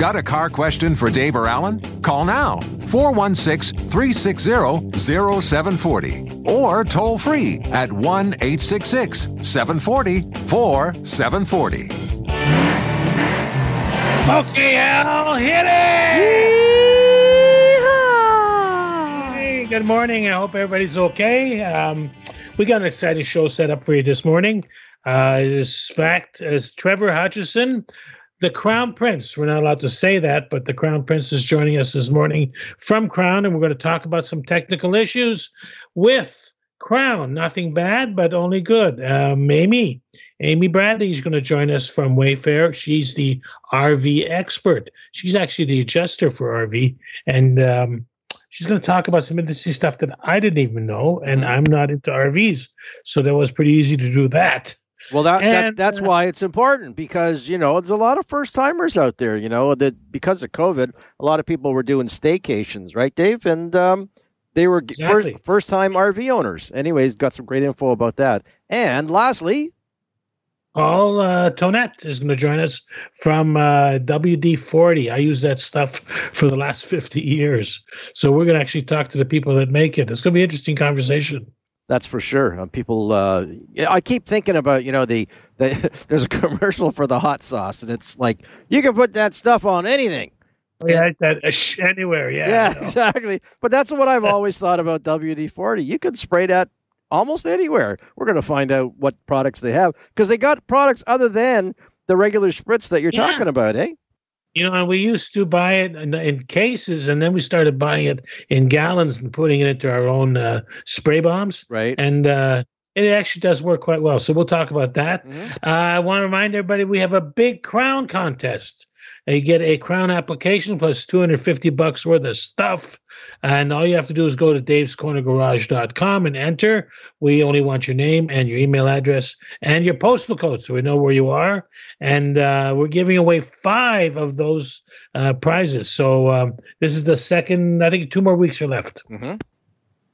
Got a car question for Dave or Alan? Call now 416 360 0740 or toll free at 1 866 740 4740. Okay, Al, hit it! Hey, good morning. I hope everybody's okay. Um, we got an exciting show set up for you this morning. Uh, this fact is Trevor Hutchison, the Crown Prince. We're not allowed to say that, but the Crown Prince is joining us this morning from Krown, and we're going to talk about some technical issues with Krown. Nothing bad, but only good. Um, Amy, Amy Bradley is going to join us from Wayfarer. She's the RV expert. She's actually the adjuster for RV, and um, she's going to talk about some interesting stuff that I didn't even know, and I'm not into RVs, so that was pretty easy to do that. Well, that, that that's uh, why it's important because you know there's a lot of first timers out there. You know that because of COVID, a lot of people were doing staycations, right, Dave? And um, they were Exactly. first first time RV owners. Anyways, got some great info about that. And lastly, Paul uh, Tonette is going to join us from uh, WD 40. I use that stuff for the last 50 years. So we're going to actually talk to the people that make it. It's going to be an interesting conversation. That's for sure. Uh, people, uh, I keep thinking about you know the, the there's a commercial for the hot sauce, and it's like you can put that stuff on anything. Oh, Yeah, that uh, anywhere. Yeah. Yeah, exactly. But that's what I've always thought about WD 40. You could spray that almost anywhere. We're going to find out what products they have because they got products other than the regular spritz that you're Yeah. talking about, eh? You know, and we used to buy it in, in cases, and then we started buying it in gallons and putting it into our own uh, spray bombs. Right. And uh, it actually does work quite well. So we'll talk about that. Mhm. Uh, I want to remind everybody we have a big Krown contest. You get a Krown application plus 250 bucks worth of stuff. And all you have to do is go to davescornergarage.com and enter. We only want your name and your email address and your postal code so we know where you are. And uh, we're giving away five of those uh, prizes. So um, this is the second, I think two more weeks are left. Mhm.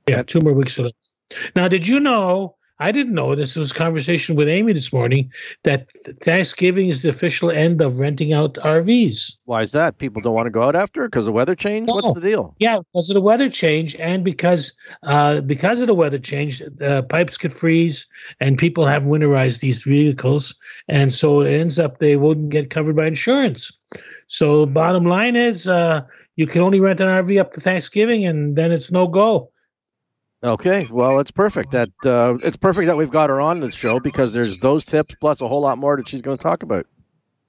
Yeah, two more weeks are left. Now, did you know? I didn't know this was a conversation with Amy this morning that Thanksgiving is the official end of renting out RVs. Why is that? People don't want to go out after because of weather change? What's the deal? Yeah, because of the weather change, and because uh, because of the weather change, uh, pipes could freeze, and people have winterized these vehicles, and so it ends up they wouldn't get covered by insurance. So bottom line is, uh, you can only rent an RV up to Thanksgiving, and then it's no go. Okay, well, it's perfect that uh, it's perfect that we've got her on the show because there's those tips plus a whole lot more that she's going to talk about.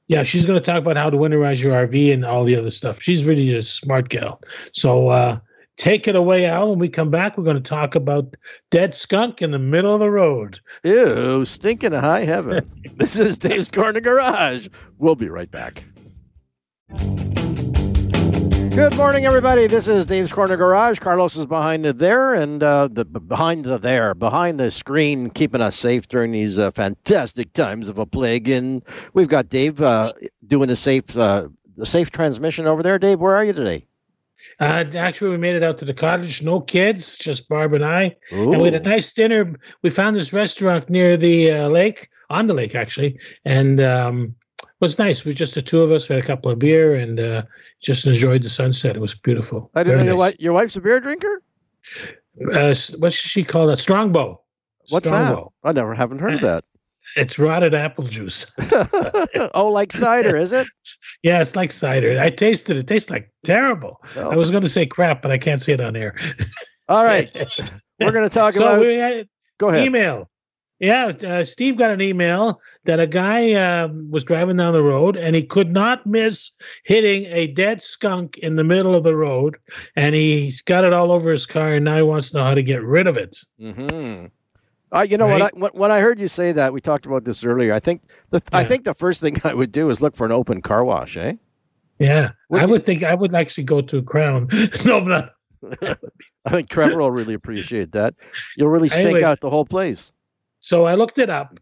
Yeah, she's going to talk about how to winterize your RV and all the other stuff. She's really a smart gal. So uh, take it away, Al. When we come back, we're going to talk about dead skunk in the middle of the road. Ew, stinking in high heaven. this is Dave's Corner Garage. We'll be right back. Good morning, everybody. This is Dave's Corner Garage. Carlos is behind the there and uh, the behind the there, behind the screen, keeping us safe during these uh, fantastic times of a plague. And we've got Dave uh, doing the safe, uh, the safe transmission over there. Dave, where are you today? Uh, actually, we made it out to the cottage. No kids, just Barb and I. And we had a nice dinner. We found this restaurant near the uh, lake, on the lake, actually. And um, was nice. We just the two of us. We had a couple of beer and uh, just enjoyed the sunset. It was beautiful. I didn't know Very your, nice. your wife's a beer drinker. Uh, s- what she called? A Strongbow. What's Strongbow. that? I never haven't heard of that. It's rotted apple juice. oh, like cider, is it? Yeah, it's like cider. I tasted it. It tastes like terrible. Oh. I was going to say crap, but I can't say it on air. All right, we're going to talk so about. we had Go ahead. email. Yeah, uh, Steve got an email that a guy uh, was driving down the road and he could not miss hitting a dead skunk in the middle of the road, and he's got it all over his car, and now he wants to know how to get rid of it. hmm Uh, you know Right? what? I, when, when I heard you say that, we talked about this earlier. I think the I think the first thing I would do is look for an open car wash. Eh? Yeah, I would think I would actually go to Krown. no, not. I think Trevor will really appreciate that. You'll really stink Anyway. out the whole place. So I looked it up,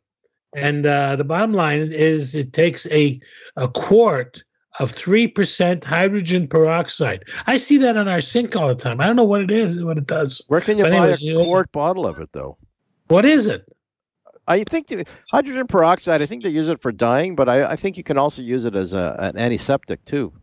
and uh, the bottom line is it takes a a quart of three percent hydrogen peroxide. I see that on our sink all the time. I don't know what it is, what it does. Where can you But buy anyways, a quart bottle of it, though? What is it? I think the, hydrogen peroxide. I think they use it for dyeing, but I, I think you can also use it as a, an antiseptic too.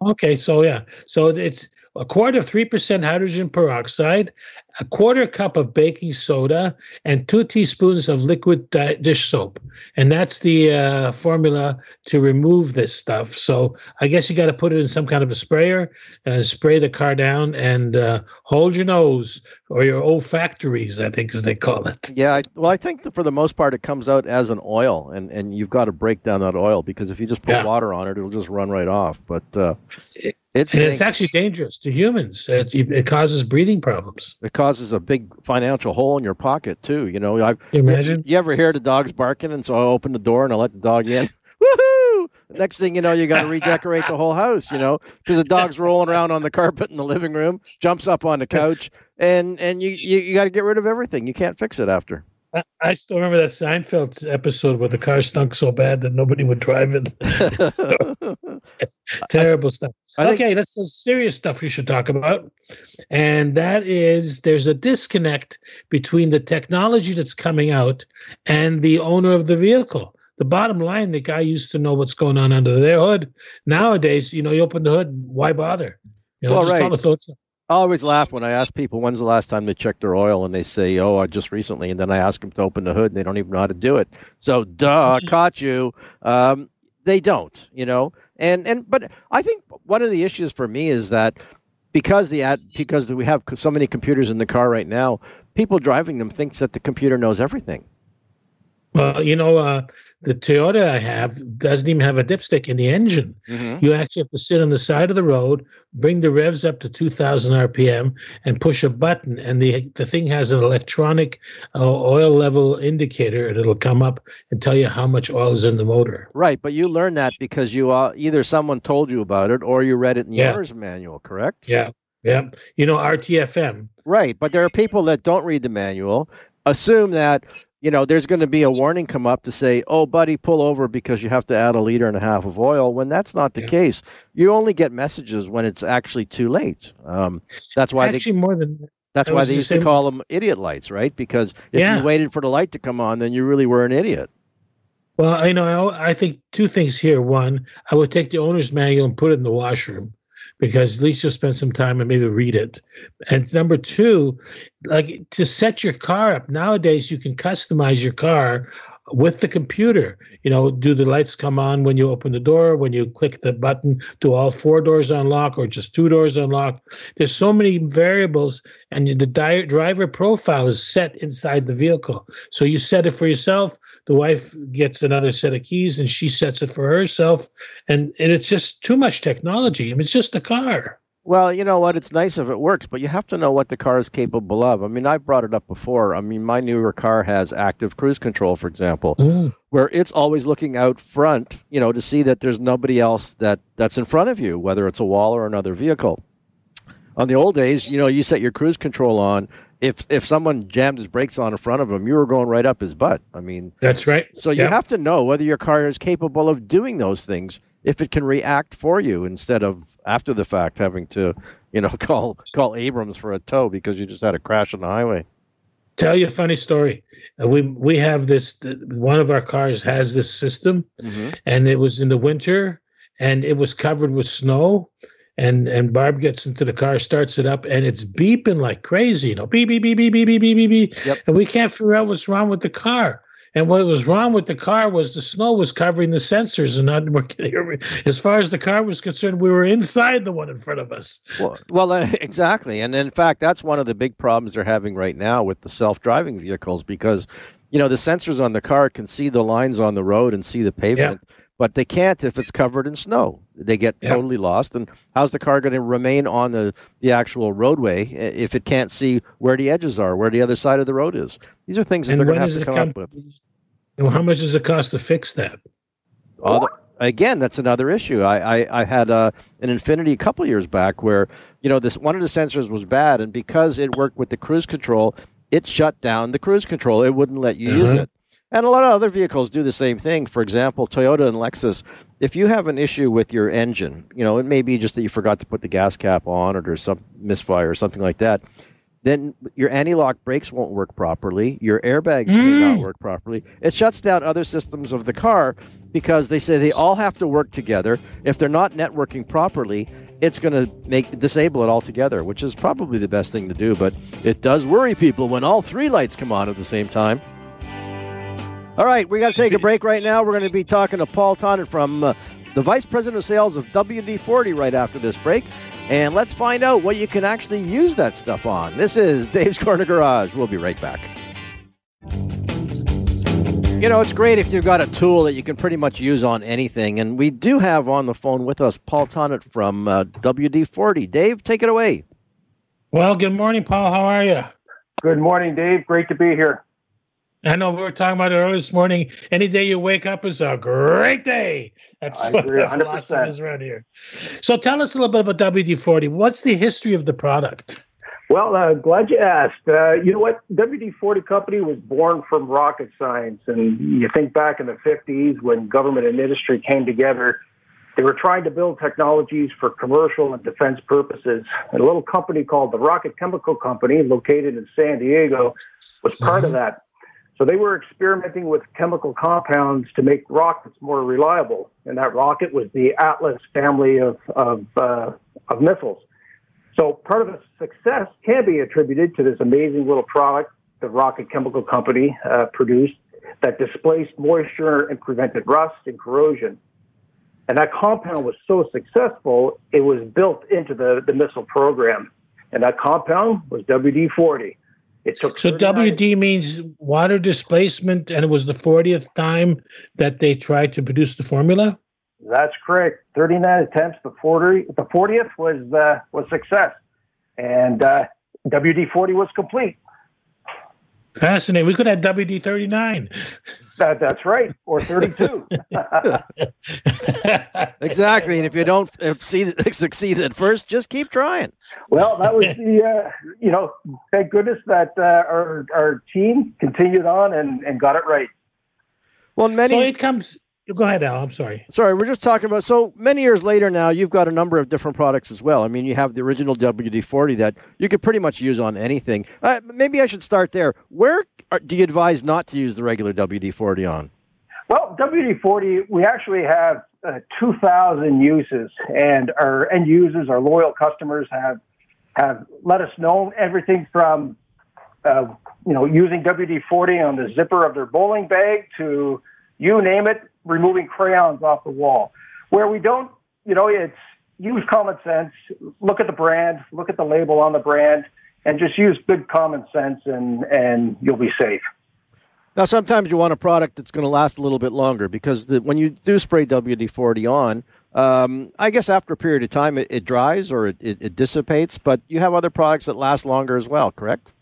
Okay, so yeah, so it's a quart of three percent hydrogen peroxide, a quarter cup of baking soda, and two teaspoons of liquid dish soap, and that's the uh, formula to remove this stuff. So I guess you got to put it in some kind of a sprayer, uh, spray the car down, and uh, hold your nose or your olfactories, I think, as they call it. Yeah, I, well, I think that for the most part it comes out as an oil, and, and you've got to break down that oil because if you just put Yeah. water on it, it'll just run right off. But uh, It- it And it's actually dangerous to humans. It, it causes breathing problems. it causes a big financial hole in your pocket too. You know, I've you imagine? You ever hear the dogs barking, and so I open the door and I let the dog in. Woohoo! Next thing you know, you got to redecorate the whole house. You know, because the dog's rolling around on the carpet in the living room, jumps up on the couch, and and you you, you got to get rid of everything. You can't fix it after. I, I still remember that Seinfeld episode where the car stunk so bad that nobody would drive it. Terrible stuff. I think- okay, that's some serious stuff we should talk about. And that is there's a disconnect between the technology that's coming out and the owner of the vehicle. The bottom line, the guy used to know what's going on under their hood. Nowadays, you know, you open the hood, why bother? You know, Well, right. call the tow truck. I always laugh when I ask people when's the last time they checked their oil, and they say, "Oh, I just recently." And then I ask them to open the hood, and they don't even know how to do it. So, duh, caught you. Um, they don't, you know. And and but I think one of the issues for me is that because the ad, because we have so many computers in the car right now, people driving them thinks that the computer knows everything. Well, you know, uh, the Toyota I have doesn't even have a dipstick in the engine. You actually have to sit on the side of the road, bring the revs up to 2,000 RPM, and push a button. And the the thing has an electronic uh, oil level indicator, and it'll come up and tell you how much oil is in the motor. Right, but you learn that because you uh, either someone told you about it or you read it in the Yeah. owner's manual, correct? Yeah, yeah. You know, RTFM. Right, but there are people that don't read the manual, assume that you know there's going to be a warning come up to say, "Oh, buddy, pull over because you have to add a liter and a half of oil." When that's not the Yeah. case, you only get messages when it's actually too late. Um, that's why Actually, more than they that's why they used to call them idiot lights, right? Because if Yeah. you waited for the light to come on, then you really were an idiot. Well, I know. I, I think two things here. One, I would take the owner's manual and put it in the washroom because at least you'll spend some time and maybe read it. And number two, like to set your car up nowadays, you can customize your car with the computer. You know, do the lights come on when you open the door? When you click the button, do all four doors unlock or just two doors unlock? There's so many variables, and the di- driver profile is set inside the vehicle. So you set it for yourself the wife gets another set of keys and she sets it for herself and, and it's just too much technology I mean, it's just a car Well, you know what? It's nice if it works, but you have to know what the car is capable of. I mean, I've brought it up before. I mean, my newer car has active cruise control, for example, mm. where it's always looking out front, you know, to see that there's nobody else that that's in front of you, whether it's a wall or another vehicle. On the old days, you know, you set your cruise control on. If if someone jammed his brakes on in front of him, you were going right up his butt. I mean, that's right so you have to know whether your car is capable of doing those things. If it can react for you instead of after the fact having to, you know, call call Abrams for a tow because you just had a crash on the highway. tell you a funny story uh, we we have this one of our cars has this system and it was in the winter and it was covered with snow and and Barb gets into the car, starts it up, and it's beeping like crazy, you know, beep beep beep beep beep beep beep beep beep, Yep. and we can't figure out what's wrong with the car. And what was wrong with the car was the snow was covering the sensors and not working. As far as the car was concerned, we were inside the one in front of us. Well, well, uh, exactly, and in fact, that's one of the big problems they're having right now with the self-driving vehicles because, you know, the sensors on the car can see the lines on the road and see the pavement, but they can't if it's covered in snow. They get Yeah. totally lost. And how's the car going to remain on the the actual roadway if it can't see where the edges are, where the other side of the road is? These are things that And they're going to have to come come? up with. know, how much does it cost to fix that? Again, that's another issue. I, I, I had uh, an Infiniti a couple years back where you know this one of the sensors was bad, and because it worked with the cruise control, it shut down the cruise control. It wouldn't let you mm-hmm. use it. And a lot of other vehicles do the same thing. For example, Toyota and Lexus, if you have an issue with your engine, you know, it may be just that you forgot to put the gas cap on or there's some misfire or something like that, then your anti-lock brakes won't work properly. Your airbags mm. may not mm. work properly. It shuts down other systems of the car because they say they all have to work together. If they're not networking properly, it's going to make disable it altogether, which is probably the best thing to do. But it does worry people when all three lights come on at the same time. All right, we got to take a break right now. We're going to be talking to Paul Tonnett from uh, the Vice President of Sales of WD 40 right after this break. And let's find out what you can actually use that stuff on. This is Dave's Corner Garage. We'll be right back. You know, it's great if you've got a tool that you can pretty much use on anything. And we do have on the phone with us Paul Tonnett from uh, WD 40. Dave, take it away. Well, good morning, Paul. How are you? Good morning, Dave. Great to be here. I know we were talking about it earlier this morning. Any day you wake up is a great day. That's I what agree, the philosophy is around here. So tell us a little bit about WD 40. What's the history of the product? Well, uh, glad you asked. Uh, you know what? WD 40 Company was born from rocket science. And you think back in the 50s when government and industry came together, they were trying to build technologies for commercial and defense purposes. And a little company called the Rocket Chemical Company, located in San Diego, was part mm-hmm. of that. So they were experimenting with chemical compounds to make rockets more reliable. And that rocket was the Atlas family of, of, uh, of missiles. So part of its success can be attributed to this amazing little product the Rocket Chemical Company uh, produced that displaced moisture and prevented rust and corrosion. And that compound was so successful, it was built into the, the missile program. And that compound was WD 40. It took so WD means water displacement, and it was the 40th time that they tried to produce the formula. That's correct. 39 attempts. The 40, the 40th was uh, was success, and uh, WD 40 was complete. Fascinating. We could have WD 39. That, that's right, or 32. exactly. And if you don't succeed at first, just keep trying. Well, that was the, uh, you know, thank goodness that uh, our, our team continued on and, and got it right. Well, many. So it comes Go ahead, Al. I'm sorry. Sorry, we're just talking about. So many years later now, you've got a number of different products as well. I mean, you have the original WD 40 that you could pretty much use on anything. Uh, maybe I should start there. Where are, do you advise not to use the regular WD 40 on? Well, WD 40, we actually have uh, 2,000 uses, and our end users, our loyal customers, have have let us know everything from uh, you know using WD 40 on the zipper of their bowling bag to you name it, removing crayons off the wall. Where we don't, you know, it's use common sense, look at the brand, look at the label on the brand, and just use good common sense, and and you'll be safe. Now, sometimes you want a product that's going to last a little bit longer because the, when you do spray WD 40 on, um, I guess after a period of time it, it dries or it, it, it dissipates, but you have other products that last longer as well, correct?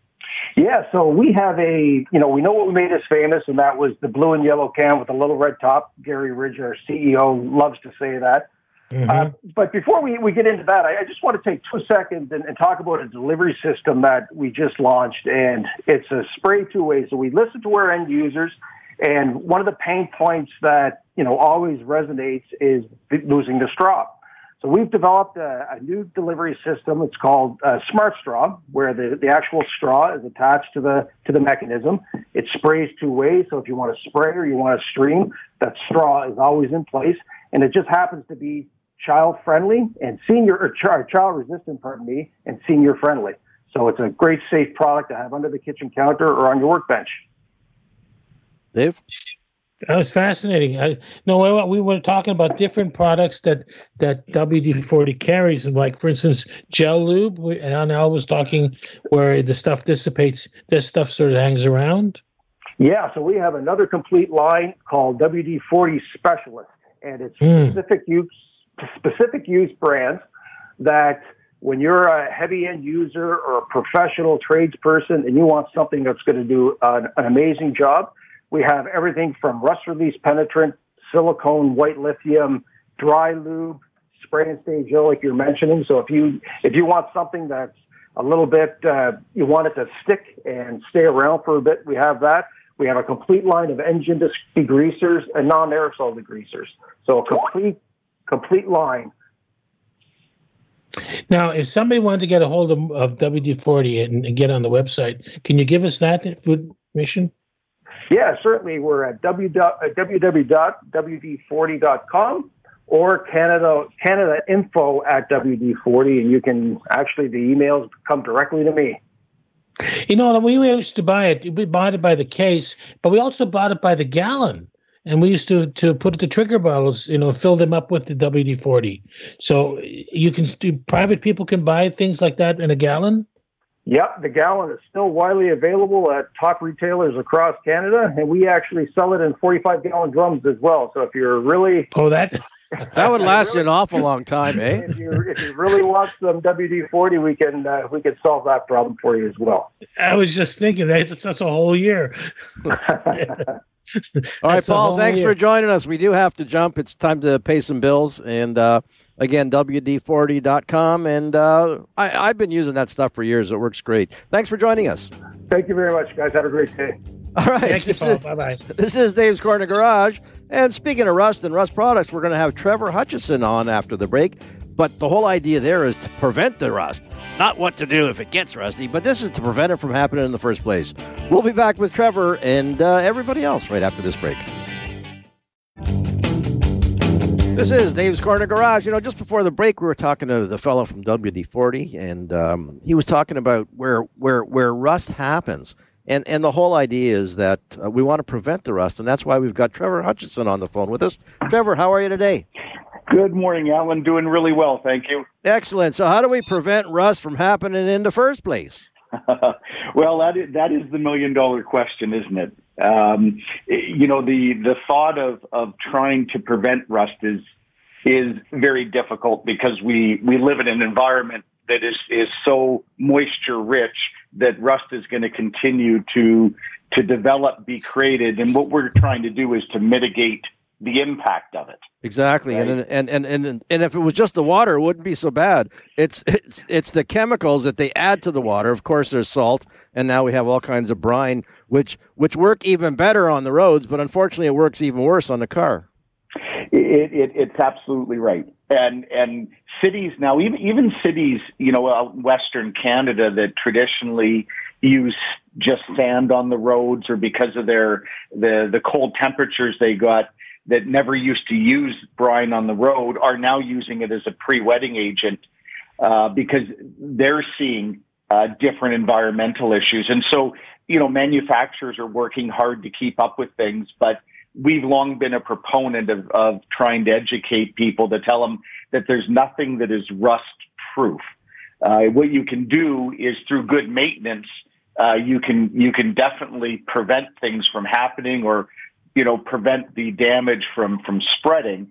Yeah, so we have a, you know, we know what we made us famous, and that was the blue and yellow can with the little red top. Gary Ridge, our CEO, loves to say that. Mm-hmm. Uh, but before we, we get into that, I, I just want to take two seconds and, and, talk about a delivery system that we just launched. And it's a spray two ways. So we listen to our end users. And one of the pain points that, you know, always resonates is losing the straw. So we've developed a, a new delivery system. It's called uh, Smart Straw, where the, the actual straw is attached to the to the mechanism. It sprays two ways. So if you want to spray or you want to stream, that straw is always in place, and it just happens to be child friendly and senior or ch- child resistant, pardon me, and senior friendly. So it's a great safe product to have under the kitchen counter or on your workbench. Dave. That was fascinating. I no, we were talking about different products that that WD forty carries, and like for instance, gel lube. And I was talking where the stuff dissipates. This stuff sort of hangs around. Yeah, so we have another complete line called WD forty Specialist, and it's mm. specific use specific use brands that when you're a heavy end user or a professional tradesperson and you want something that's going to do an, an amazing job we have everything from rust release penetrant, silicone, white lithium, dry lube, spray and stay gel, like you're mentioning. So if you if you want something that's a little bit, uh, you want it to stick and stay around for a bit, we have that. We have a complete line of engine degreasers and non-aerosol degreasers. So a complete complete line. Now, if somebody wanted to get a hold of, of WD-40 and, and, get on the website, can you give us that information? Yeah, certainly. We're at www.wd40.com or Canada Canada info at WD40, and you can actually the emails come directly to me. You know, we used to buy it. We bought it by the case, but we also bought it by the gallon. And we used to to put the trigger bottles, you know, fill them up with the WD forty. So you can private people can buy things like that in a gallon. Yep, the gallon is still widely available at top retailers across Canada, and we actually sell it in 45 gallon drums as well. So if you're really oh that that would last really, an awful long time, eh? If you, if you really want some WD forty, we can uh, we can solve that problem for you as well. I was just thinking that that's a whole year. All right, Paul. Thanks year. for joining us. We do have to jump. It's time to pay some bills, and uh, again, WD40.com. And uh, I, I've been using that stuff for years. It works great. Thanks for joining us. Thank you very much, guys. Have a great day. All right. Thank you, Paul. Bye bye. This is Dave's Corner Garage. And speaking of rust and rust products, we're going to have Trevor Hutchison on after the break. But the whole idea there is to prevent the rust, not what to do if it gets rusty, but this is to prevent it from happening in the first place. We'll be back with Trevor and uh, everybody else right after this break. This is Dave's Corner Garage. You know, just before the break, we were talking to the fellow from WD 40, and um, he was talking about where, where, where rust happens. And and the whole idea is that uh, we want to prevent the rust, and that's why we've got Trevor Hutchinson on the phone with us. Trevor, how are you today? Good morning, Alan. Doing really well, thank you. Excellent. So, how do we prevent rust from happening in the first place? well, that is, that is the million dollar question, isn't it? Um, you know, the the thought of of trying to prevent rust is is very difficult because we we live in an environment that is is so moisture rich that rust is going to continue to to develop, be created, and what we're trying to do is to mitigate the impact of it. Exactly, right? and, and and and and if it was just the water, it wouldn't be so bad. It's it's it's the chemicals that they add to the water. Of course, there's salt, and now we have all kinds of brine, which which work even better on the roads, but unfortunately, it works even worse on the car. It, it, it's absolutely right, and and cities now, even even cities, you know, Western Canada that traditionally use just sand on the roads, or because of their the the cold temperatures they got that never used to use brine on the road, are now using it as a pre-wetting agent uh, because they're seeing uh, different environmental issues, and so you know, manufacturers are working hard to keep up with things, but we've long been a proponent of, of trying to educate people to tell them that there's nothing that is rust proof. Uh, what you can do is through good maintenance, uh, you can you can definitely prevent things from happening or you know prevent the damage from from spreading.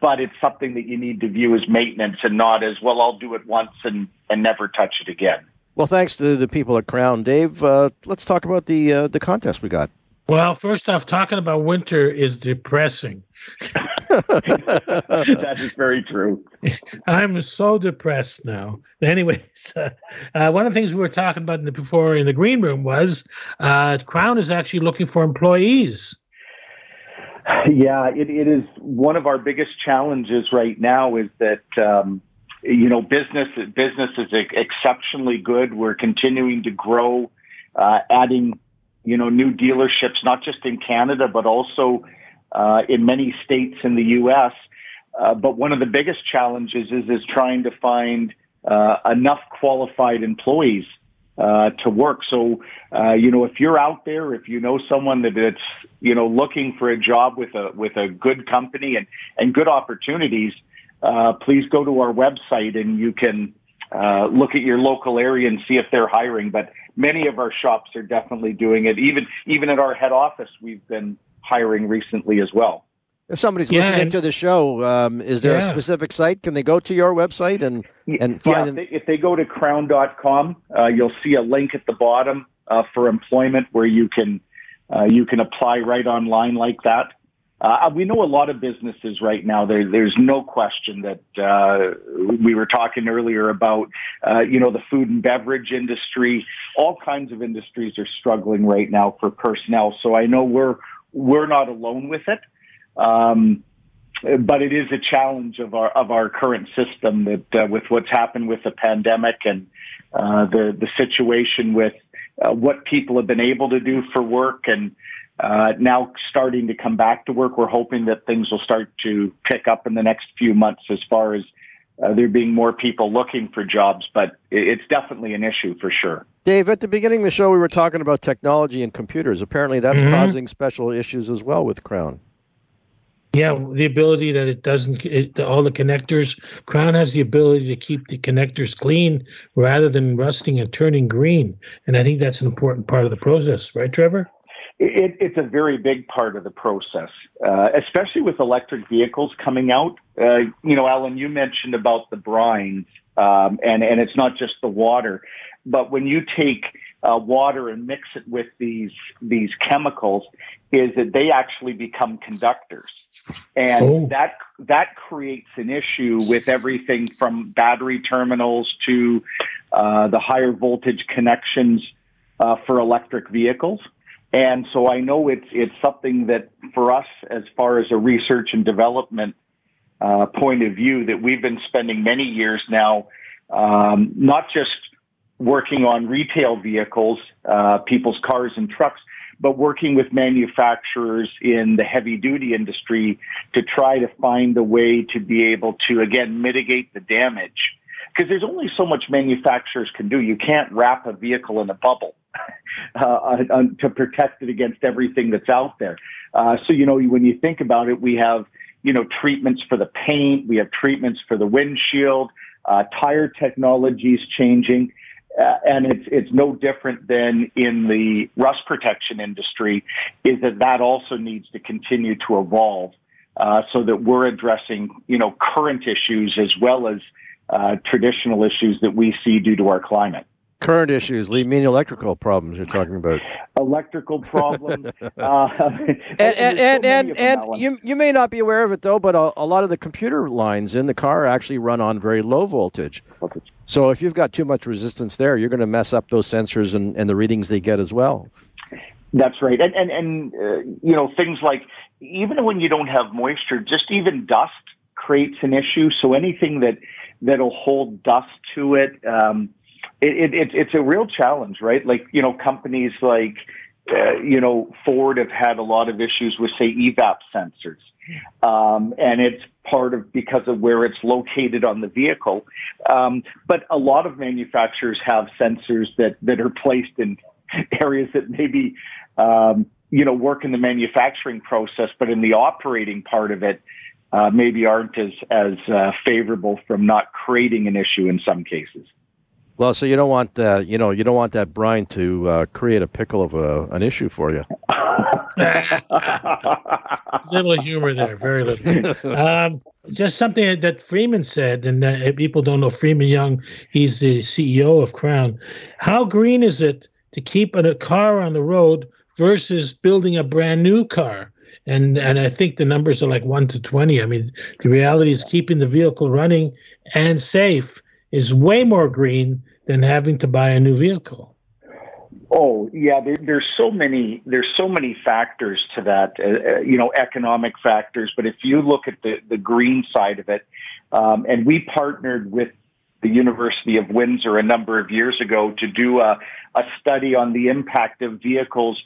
But it's something that you need to view as maintenance and not as well. I'll do it once and and never touch it again. Well, thanks to the people at Krown. Dave. Uh, let's talk about the uh, the contest we got. Well, first off, talking about winter is depressing. that is very true. I'm so depressed now. Anyways, uh, uh, one of the things we were talking about in the, before in the green room was uh, Krown is actually looking for employees. Yeah, it, it is one of our biggest challenges right now. Is that um, you know business business is exceptionally good. We're continuing to grow, uh, adding you know, new dealerships, not just in Canada, but also uh, in many states in the U.S. Uh, but one of the biggest challenges is is trying to find uh, enough qualified employees uh, to work. So, uh, you know, if you're out there, if you know someone that it's you know looking for a job with a with a good company and and good opportunities, uh, please go to our website and you can uh, look at your local area and see if they're hiring. But many of our shops are definitely doing it. Even even at our head office, we've been hiring recently as well. If somebody's yeah, listening and, to the show, um, is there yeah. a specific site? Can they go to your website and and find? Yeah, if they, if they go to krown.com, uh, you'll see a link at the bottom uh, for employment where you can uh, you can apply right online like that. Uh, we know a lot of businesses right now. There, there's no question that uh, we were talking earlier about, uh, you know, the food and beverage industry. All kinds of industries are struggling right now for personnel. So I know we're we're not alone with it. Um, but it is a challenge of our of our current system that uh, with what's happened with the pandemic and uh, the the situation with uh, what people have been able to do for work and uh, now starting to come back to work. We're hoping that things will start to pick up in the next few months as far as uh, there being more people looking for jobs, but it's definitely an issue for sure. Dave, at the beginning of the show, we were talking about technology and computers. Apparently, that's mm-hmm. causing special issues as well with Krown. Yeah, the ability that it doesn't, it, all the connectors, Krown has the ability to keep the connectors clean rather than rusting and turning green. And I think that's an important part of the process, right, Trevor? It, it's a very big part of the process, uh, especially with electric vehicles coming out. Uh, you know, Alan, you mentioned about the brines, um, and, and it's not just the water, but when you take uh, water and mix it with these these chemicals is that they actually become conductors, and oh. that that creates an issue with everything from battery terminals to uh, the higher voltage connections uh, for electric vehicles. And so I know it's it's something that for us, as far as a research and development uh, point of view, that we've been spending many years now, um, not just working on retail vehicles, uh, people's cars and trucks, but working with manufacturers in the heavy duty industry to try to find a way to be able to, again, mitigate the damage. Because there's only so much manufacturers can do. You can't wrap a vehicle in a bubble uh, to protect it against everything that's out there. Uh, so, you know, when you think about it, we have, you know, treatments for the paint, we have treatments for the windshield, uh, tire technology is changing. Uh, and it's it's no different than in the rust protection industry. Is that that also needs to continue to evolve uh, so that we're addressing you know current issues as well as uh, traditional issues that we see due to our climate. Current issues, leave mean electrical problems you're talking about. Electrical problems. uh, and and, and, and, and you, you may not be aware of it, though, but a, a, lot of the computer lines in the car actually run on very low voltage. voltage. So if you've got too much resistance there, you're going to mess up those sensors and, and the readings they get as well. That's right. And, and, and uh, you know, things like even when you don't have moisture, just even dust creates an issue. So anything that, that'll hold dust to it, um, it, it, it's a real challenge, right? Like, you know, companies like, uh, you know, Ford have had a lot of issues with, say, EVAP sensors. Um, and it's part of because of where it's located on the vehicle. Um, but a lot of manufacturers have sensors that, that are placed in areas that maybe, um, you know, work in the manufacturing process, but in the operating part of it, uh, maybe aren't as, as uh, favorable from not creating an issue in some cases. Well, so you don't want that, you know, you don't want that brine to uh, create a pickle of a, an issue for you. little humor there, very little. Um, just something that Freeman said, and that people don't know Freeman Young. He's the CEO of Krown. How green is it to keep a car on the road versus building a brand new car? And and I think the numbers are like one to twenty. I mean, the reality is keeping the vehicle running and safe is way more green than having to buy a new vehicle. Oh yeah, there, there's so many there's so many factors to that, uh, uh, you know, economic factors. But if you look at the the green side of it, um, and we partnered with the University of Windsor a number of years ago to do a, a study on the impact of vehicles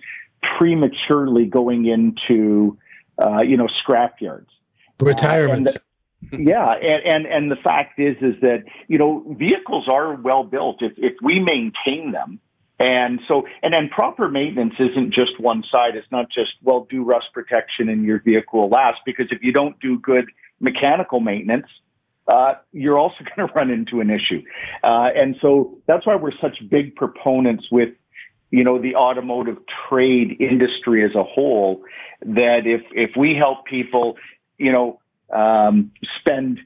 prematurely going into, uh, you know, scrapyards. Retirement. Uh, yeah, and, and and the fact is is that you know vehicles are well built if if we maintain them. And so, and then proper maintenance isn't just one side. It's not just, well, do rust protection and your vehicle will last. Because if you don't do good mechanical maintenance, uh, you're also going to run into an issue. Uh, and so that's why we're such big proponents with, you know, the automotive trade industry as a whole, that if, if we help people, you know, um, spend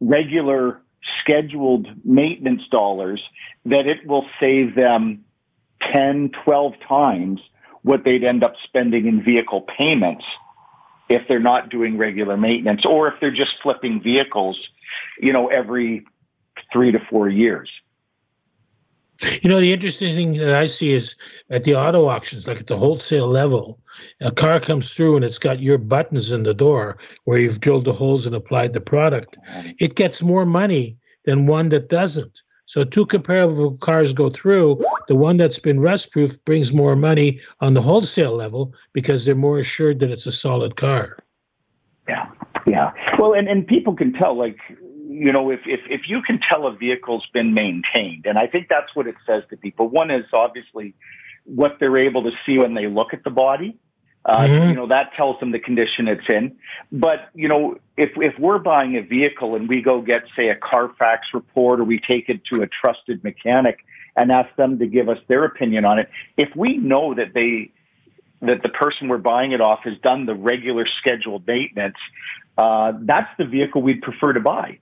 regular scheduled maintenance dollars, that it will save them 10, 12 times what they'd end up spending in vehicle payments if they're not doing regular maintenance or if they're just flipping vehicles, you know, every three to four years. You know, the interesting thing that I see is at the auto auctions, like at the wholesale level, a car comes through and it's got your buttons in the door where you've drilled the holes and applied the product. It gets more money than one that doesn't. So two comparable cars go through. The one that's been rust proof brings more money on the wholesale level because they're more assured that it's a solid car. Yeah. Yeah. Well, and, and people can tell, like, you know, if, if, if you can tell a vehicle's been maintained, and I think that's what it says to people. One is obviously what they're able to see when they look at the body. Uh, mm-hmm. You know, that tells them the condition it's in. But, you know, if, if we're buying a vehicle and we go get, say, a Carfax report or we take it to a trusted mechanic and ask them to give us their opinion on it, if we know that they, that the person we're buying it off has done the regular scheduled maintenance, uh, that's the vehicle we'd prefer to buy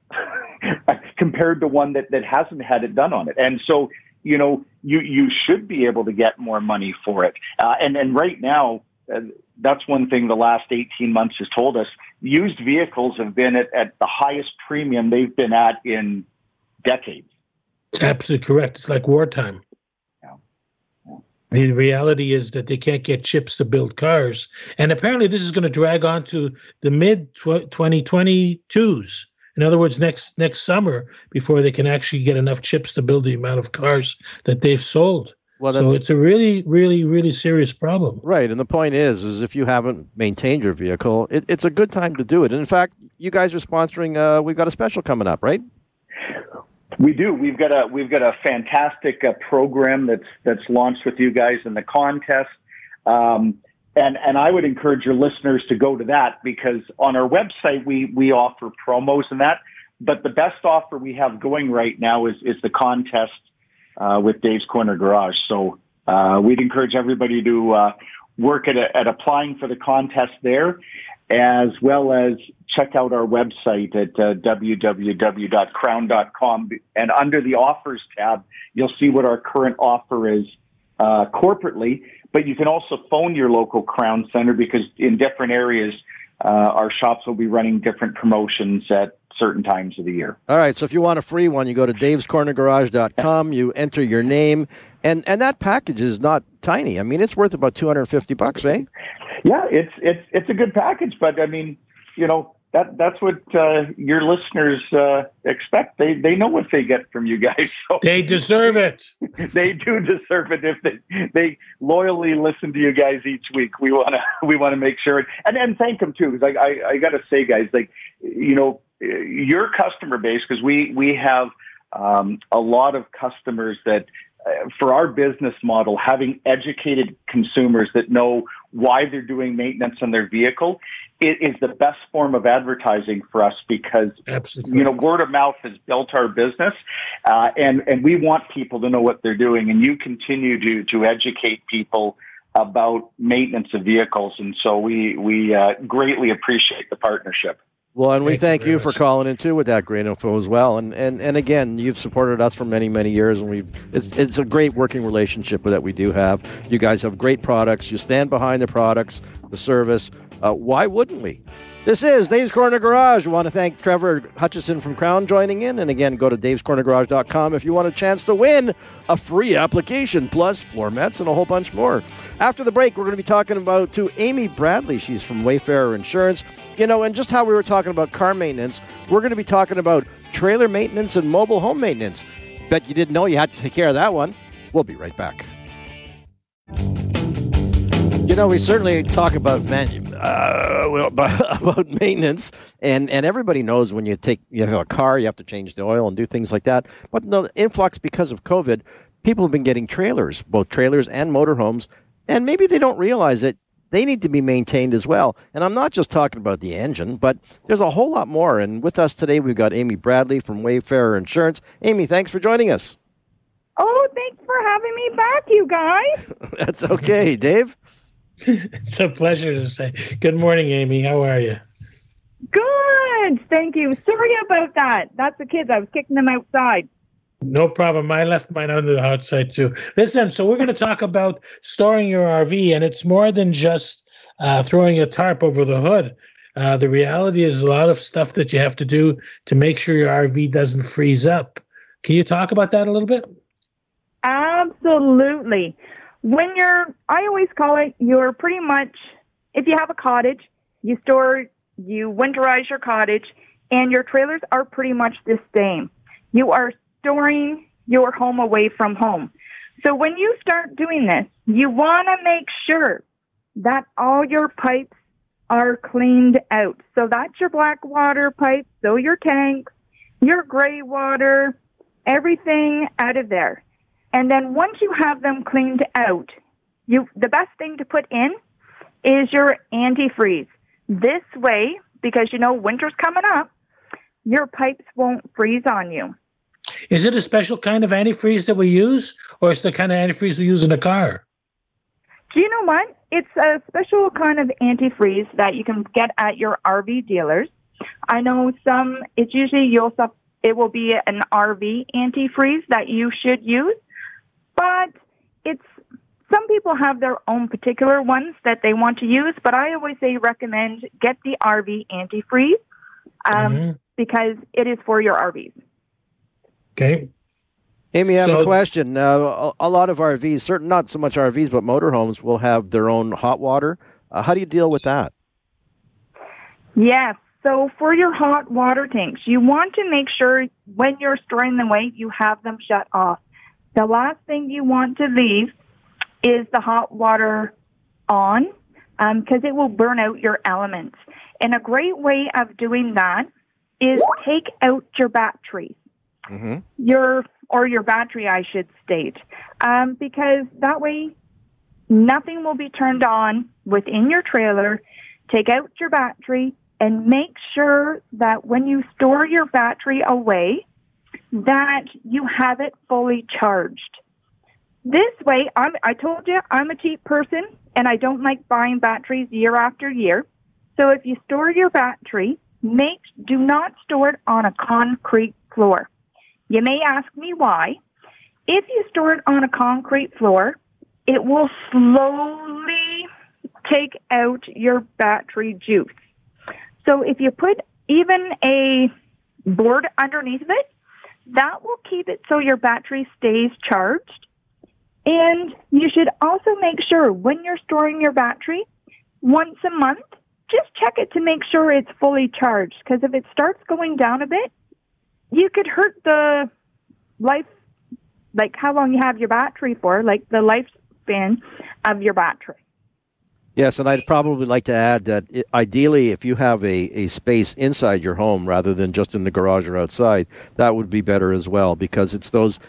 compared to one that, that hasn't had it done on it. And so, you know, you, you should be able to get more money for it. Uh, and, and right now, uh, that's one thing the last 18 months has told us. Used vehicles have been at, at the highest premium they've been at in decades. It's absolutely correct. It's like wartime. The reality is that they can't get chips to build cars. And apparently, this is going to drag on to the mid 2022s. In other words, next next summer, before they can actually get enough chips to build the amount of cars that they've sold. Well, so it's a really, really, really serious problem. Right, and the point is, is if you haven't maintained your vehicle, it, it's a good time to do it. And in fact, you guys are sponsoring. Uh, we've got a special coming up, right? We do. We've got a we've got a fantastic uh, program that's that's launched with you guys in the contest. Um, and and I would encourage your listeners to go to that because on our website we we offer promos and that. But the best offer we have going right now is is the contest uh, with Dave's Corner Garage. So uh, we'd encourage everybody to uh, work at, a, at applying for the contest there, as well as check out our website at uh, www.krown.com. And under the offers tab, you'll see what our current offer is uh, corporately. But you can also phone your local Krown Center because in different areas, uh, our shops will be running different promotions at certain times of the year. All right. So if you want a free one, you go to davescornergarage.com, you enter your name, and, and that package is not tiny. I mean, it's worth about 250 bucks, right? Yeah, it's, it's, it's a good package, but I mean, you know, that that's what uh, your listeners uh, expect. They they know what they get from you guys. So they deserve it. they do deserve it if they they loyally listen to you guys each week. We want to we want to make sure and and thank them too. Because I I, I got to say, guys, like you know, your customer base because we we have um, a lot of customers that uh, for our business model having educated consumers that know why they're doing maintenance on their vehicle it is the best form of advertising for us because Absolutely. you know word of mouth has built our business uh, and and we want people to know what they're doing and you continue to to educate people about maintenance of vehicles and so we we uh, greatly appreciate the partnership well, and we thank, you, for calling in too with that great info as well. And and and again, you've supported us for many many years, and we've it's it's a great working relationship that we do have. You guys have great products. You stand behind the products, the service. Uh, why wouldn't we? This is Dave's Corner Garage. We want to thank Trevor Hutchison from Krown joining in. And again, go to davescornergarage.com if you want a chance to win a free application, plus floor mats and a whole bunch more. After the break, we're going to be talking about to Amy Bradley. She's from Wayfarer Insurance. You know, and just how we were talking about car maintenance, we're going to be talking about trailer maintenance and mobile home maintenance. Bet you didn't know you had to take care of that one. We'll be right back. You know, we certainly talk about man, uh, about maintenance, and, and everybody knows when you take you have a car, you have to change the oil and do things like that. But the influx because of COVID, people have been getting trailers, both trailers and motorhomes, and maybe they don't realize it. They need to be maintained as well. And I'm not just talking about the engine, but there's a whole lot more. And with us today, we've got Amy Bradley from Wayfarer Insurance. Amy, thanks for joining us. Oh, thanks for having me back, you guys. That's okay, Dave. it's a pleasure to say. Good morning, Amy. How are you? Good. Thank you. Sorry about that. That's the kids. I was kicking them outside. No problem. I left mine on the outside too. Listen, so we're going to talk about storing your RV, and it's more than just uh, throwing a tarp over the hood. Uh, the reality is a lot of stuff that you have to do to make sure your RV doesn't freeze up. Can you talk about that a little bit? Absolutely. When you're, I always call it, you're pretty much, if you have a cottage, you store, you winterize your cottage, and your trailers are pretty much the same. You are storing your home away from home. So when you start doing this, you want to make sure that all your pipes are cleaned out. So that's your black water pipes, so your tanks, your gray water, everything out of there. And then once you have them cleaned out, you the best thing to put in is your antifreeze. This way, because you know winter's coming up, your pipes won't freeze on you. Is it a special kind of antifreeze that we use, or is the kind of antifreeze we use in a car? Do you know what? It's a special kind of antifreeze that you can get at your RV dealers. I know some. It's usually you'll it will be an RV antifreeze that you should use, but it's some people have their own particular ones that they want to use. But I always say recommend get the RV antifreeze um, mm-hmm. because it is for your RVs. Okay. Amy, I have so, a question. Uh, a lot of RVs, certain not so much RVs, but motorhomes will have their own hot water. Uh, how do you deal with that? Yes. So for your hot water tanks, you want to make sure when you're storing them away, you have them shut off. The last thing you want to leave is the hot water on because um, it will burn out your elements. And a great way of doing that is take out your batteries. Mm-hmm. Your or your battery, I should state, um, because that way nothing will be turned on within your trailer. Take out your battery and make sure that when you store your battery away, that you have it fully charged. This way, I'm, I told you I'm a cheap person and I don't like buying batteries year after year. So if you store your battery, make do not store it on a concrete floor. You may ask me why. If you store it on a concrete floor, it will slowly take out your battery juice. So if you put even a board underneath of it, that will keep it so your battery stays charged. And you should also make sure when you're storing your battery, once a month, just check it to make sure it's fully charged. Because if it starts going down a bit, you could hurt the life, like how long you have your battery for, like the lifespan of your battery. Yes, and I'd probably like to add that it, ideally, if you have a, a space inside your home rather than just in the garage or outside, that would be better as well because it's those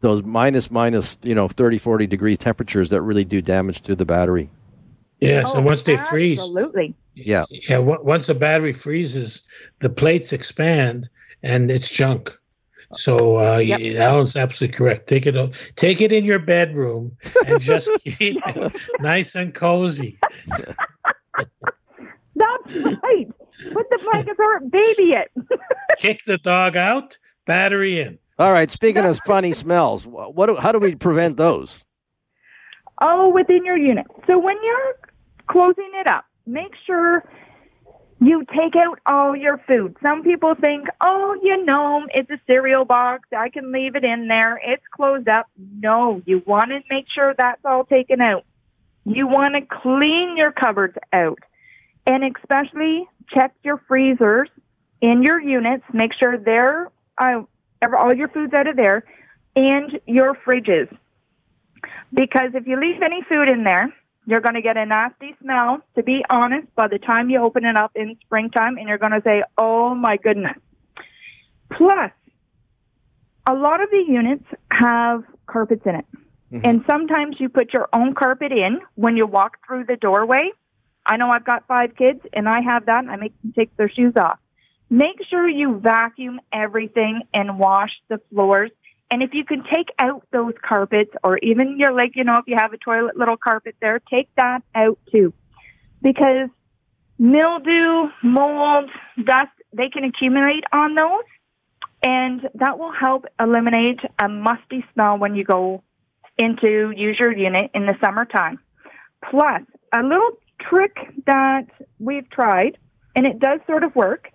those minus minus you know 30 40 degree temperatures that really do damage to the battery. Yes oh, and once they freeze absolutely. Yeah. Yeah once a battery freezes the plates expand and it's junk so uh, yep. Alan's absolutely correct. Take it, take it in your bedroom and just keep it nice and cozy. That's right. Put the blankets on, baby it. Kick the dog out. Battery in. All right. Speaking of funny smells, what? How do we prevent those? Oh, within your unit. So when you're closing it up, make sure you take out all your food. Some people think, oh, you know, it's a cereal box. I can leave it in there. It's closed up. No, you want to make sure that's all taken out. You want to clean your cupboards out. And especially check your freezers in your units. Make sure they're, uh, all your food's out of there. And your fridges. Because if you leave any food in there, you're going to get a nasty smell, to be honest, by the time you open it up in springtime, and you're going to say, oh my goodness. Plus, a lot of the units have carpets in it. Mm-hmm. And sometimes you put your own carpet in when you walk through the doorway. I know I've got five kids, and I have that, and I make them take their shoes off. Make sure you vacuum everything and wash the floors and if you can take out those carpets or even your like, you know, if you have a toilet little carpet there, take that out too. Because mildew, mold, dust, they can accumulate on those and that will help eliminate a musty smell when you go into use your unit in the summertime. Plus, a little trick that we've tried, and it does sort of work,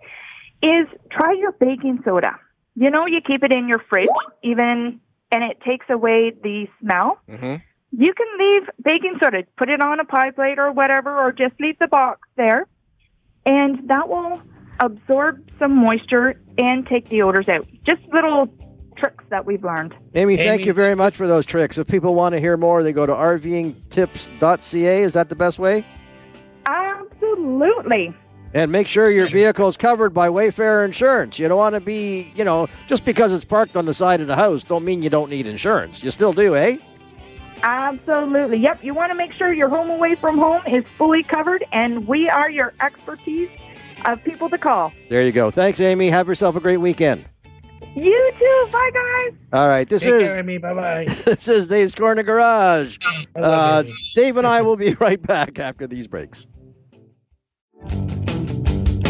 is try your baking soda. You know, you keep it in your fridge, even, and it takes away the smell. Mm-hmm. You can leave baking soda, put it on a pie plate or whatever, or just leave the box there, and that will absorb some moisture and take the odors out. Just little tricks that we've learned. Amy, thank Amy- you very much for those tricks. If people want to hear more, they go to rvingtips.ca. Is that the best way? Absolutely. And make sure your vehicle is covered by Wayfarer Insurance. You don't want to be, you know, just because it's parked on the side of the house, don't mean you don't need insurance. You still do, eh? Absolutely. Yep. You want to make sure your home away from home is fully covered, and we are your expertise of people to call. There you go. Thanks, Amy. Have yourself a great weekend. You too. Bye, guys. All right, this Take is care of me. Bye bye. this is Dave's Corner Garage. Uh, Dave and I will be right back after these breaks.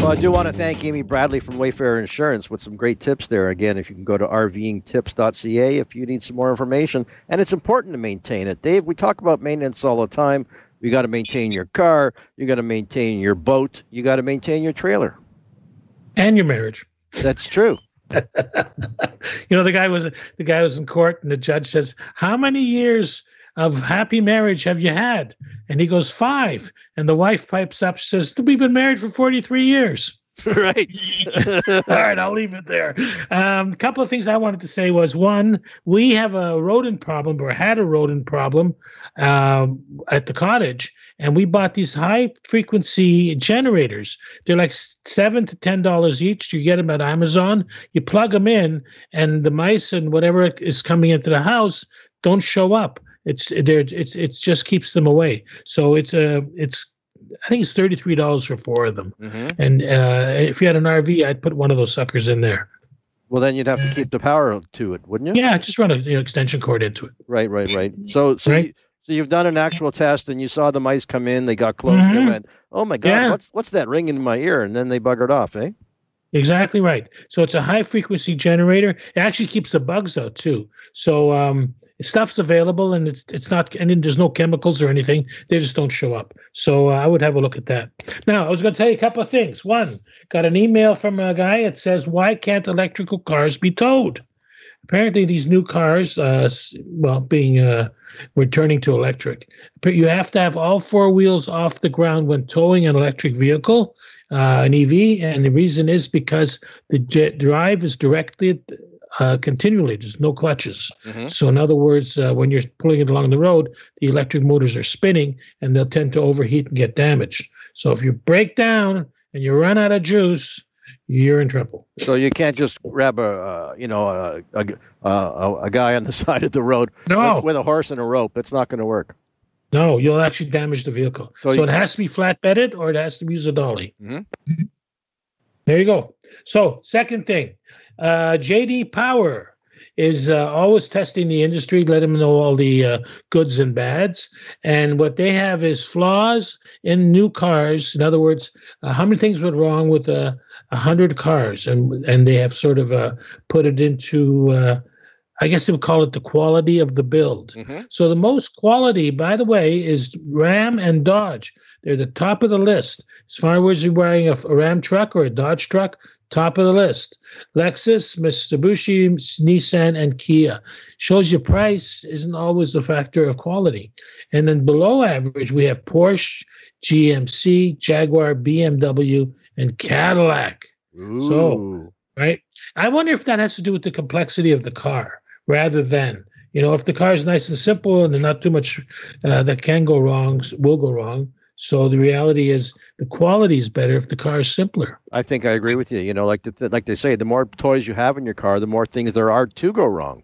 Well, I do want to thank Amy Bradley from Wayfarer Insurance with some great tips there. Again, if you can go to rvingtips.ca if you need some more information. And it's important to maintain it. Dave, we talk about maintenance all the time. You got to maintain your car, you got to maintain your boat, you got to maintain your trailer. and your marriage. That's true. you know, the guy was the guy was in court, and the judge says, "How many years of happy marriage have you had?" And he goes, five. And the wife pipes up, says, "We've been married for forty-three years." right. All right, I'll leave it there. A um, couple of things I wanted to say was one, we have a rodent problem or had a rodent problem um, at the cottage, and we bought these high frequency generators. They're like seven to ten dollars each. You get them at Amazon. You plug them in, and the mice and whatever is coming into the house don't show up. It's there. It's it's just keeps them away. So it's a it's. I think it's thirty three dollars for four of them. hmm And uh, if you had an RV, I'd put one of those suckers in there. Well, then you'd have to keep the power to it, wouldn't you? Yeah, just run an you know, extension cord into it. Right, right, right. So, so, Right. You, so you've done an actual test, and you saw the mice come in. They got close. They Mhm. went, "Oh my god, Yeah. what's what's that ringing in my ear?" And then they buggered off, eh? Exactly right. So it's a high frequency generator. It actually keeps the bugs out too. So um, stuff's available, and it's it's not, and there's no chemicals or anything. They just don't show up. So uh, I would have a look at that. Now I was going to tell you a couple of things. One, got an email from a guy that says, "Why can't electrical cars be towed?" Apparently, these new cars, uh, well, being uh, returning to electric, you have to have all four wheels off the ground when towing an electric vehicle, uh, an EV, and the reason is because the drive is directed uh, continually. There's no clutches. Mhm. So, in other words, uh, when you're pulling it along the road, the electric motors are spinning, and they'll tend to overheat and get damaged. So, if you break down and you run out of juice, you're in trouble. So you can't just grab a, uh, you know, a, a, a, a guy on the side of the road No. with, with a horse and a rope. It's not going to work. No, you'll actually damage the vehicle. So So, you- it has to be flat bedded or it has to use a dolly. Mhm. There you go. So, second thing, uh, JD Power is uh, always testing the industry, let them know all the uh, goods and bads. And what they have is flaws in new cars. In other words, uh, how many things went wrong with uh, a hundred cars, and and they have sort of uh, put it into. Uh, I guess they would call it the quality of the build. Mhm. So the most quality, by the way, is Ram and Dodge. They're the top of the list. As far as you're buying a, a Ram truck or a Dodge truck, top of the list. Lexus, Mitsubishi, Nissan, and Kia. Shows you price isn't always the factor of quality. And then below average, we have Porsche, GMC, Jaguar, BMW, and Cadillac So- right? I wonder if that has to do with the complexity of the car rather than, you know, if the car is nice and simple and there's not too much uh, that can go wrong, will go wrong. So the reality is the quality is better if the car is simpler. I think I agree with you. You know, like the, like they say, the more toys you have in your car, the more things there are to go wrong.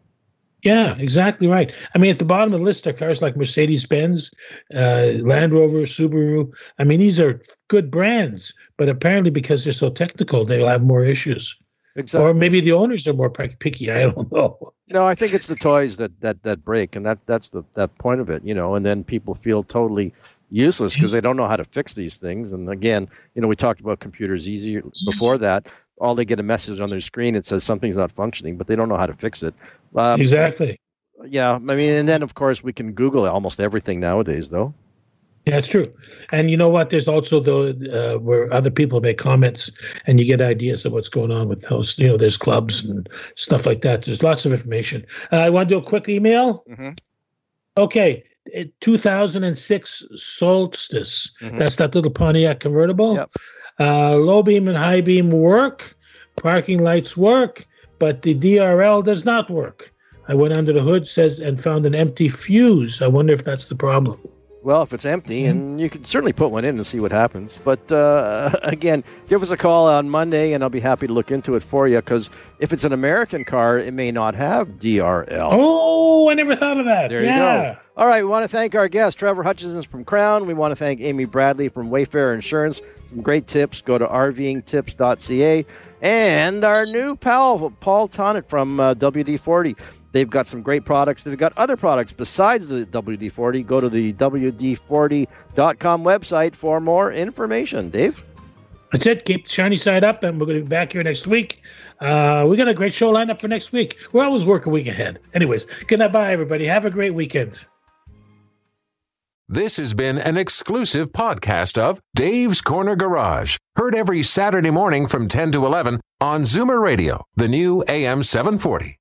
Yeah, exactly right. I mean, at the bottom of the list are cars like Mercedes Benz, uh, Land Rover, Subaru. I mean, these are good brands, but apparently because they're so technical, they'll have more issues. Exactly. Or maybe the owners are more picky. I don't know. No, I think it's the toys that that that break, and that that's the that point of it, you know. And then people feel totally useless because they don't know how to fix these things. And again, you know, we talked about computers easier before that. All they get a message on their screen it says something's not functioning, but they don't know how to fix it. Um, exactly. yeah, I mean, and then of course we can Google almost everything nowadays, though. Yeah, it's true. And you know what? There's also the uh, where other people make comments, and you get ideas of what's going on with those. You know, there's clubs and stuff like that. There's lots of information. Uh, I want to do a quick email. Mm-hmm. Okay, 2006 Solstice. Mm-hmm. That's that little Pontiac convertible. Yep. Uh, low beam and high beam work. Parking lights work, but the DRL does not work. I went under the hood, says, and found an empty fuse. I wonder if that's the problem. Well, if it's empty, mm-hmm. and you can certainly put one in and see what happens. But uh, again, give us a call on Monday, and I'll be happy to look into it for you. Because if it's an American car, it may not have DRL. Oh, I never thought of that. There yeah. you go. All right, we want to thank our guest, Trevor Hutchinson from Krown. We want to thank Amy Bradley from Wayfarer Insurance. Some great tips. Go to rvingtips.ca. And our new pal, Paul Tonnett from uh, WD 40. They've got some great products. They've got other products besides the WD 40. Go to the WD40.com website for more information. Dave? That's it. Keep the shiny side up, and we're going to be back here next week. Uh, we got a great show lined up for next week. We're always working a week ahead. Anyways, good night, bye, everybody. Have a great weekend. This has been an exclusive podcast of Dave's Corner Garage. Heard every Saturday morning from 10 to 11 on Zoomer Radio, the new AM 740.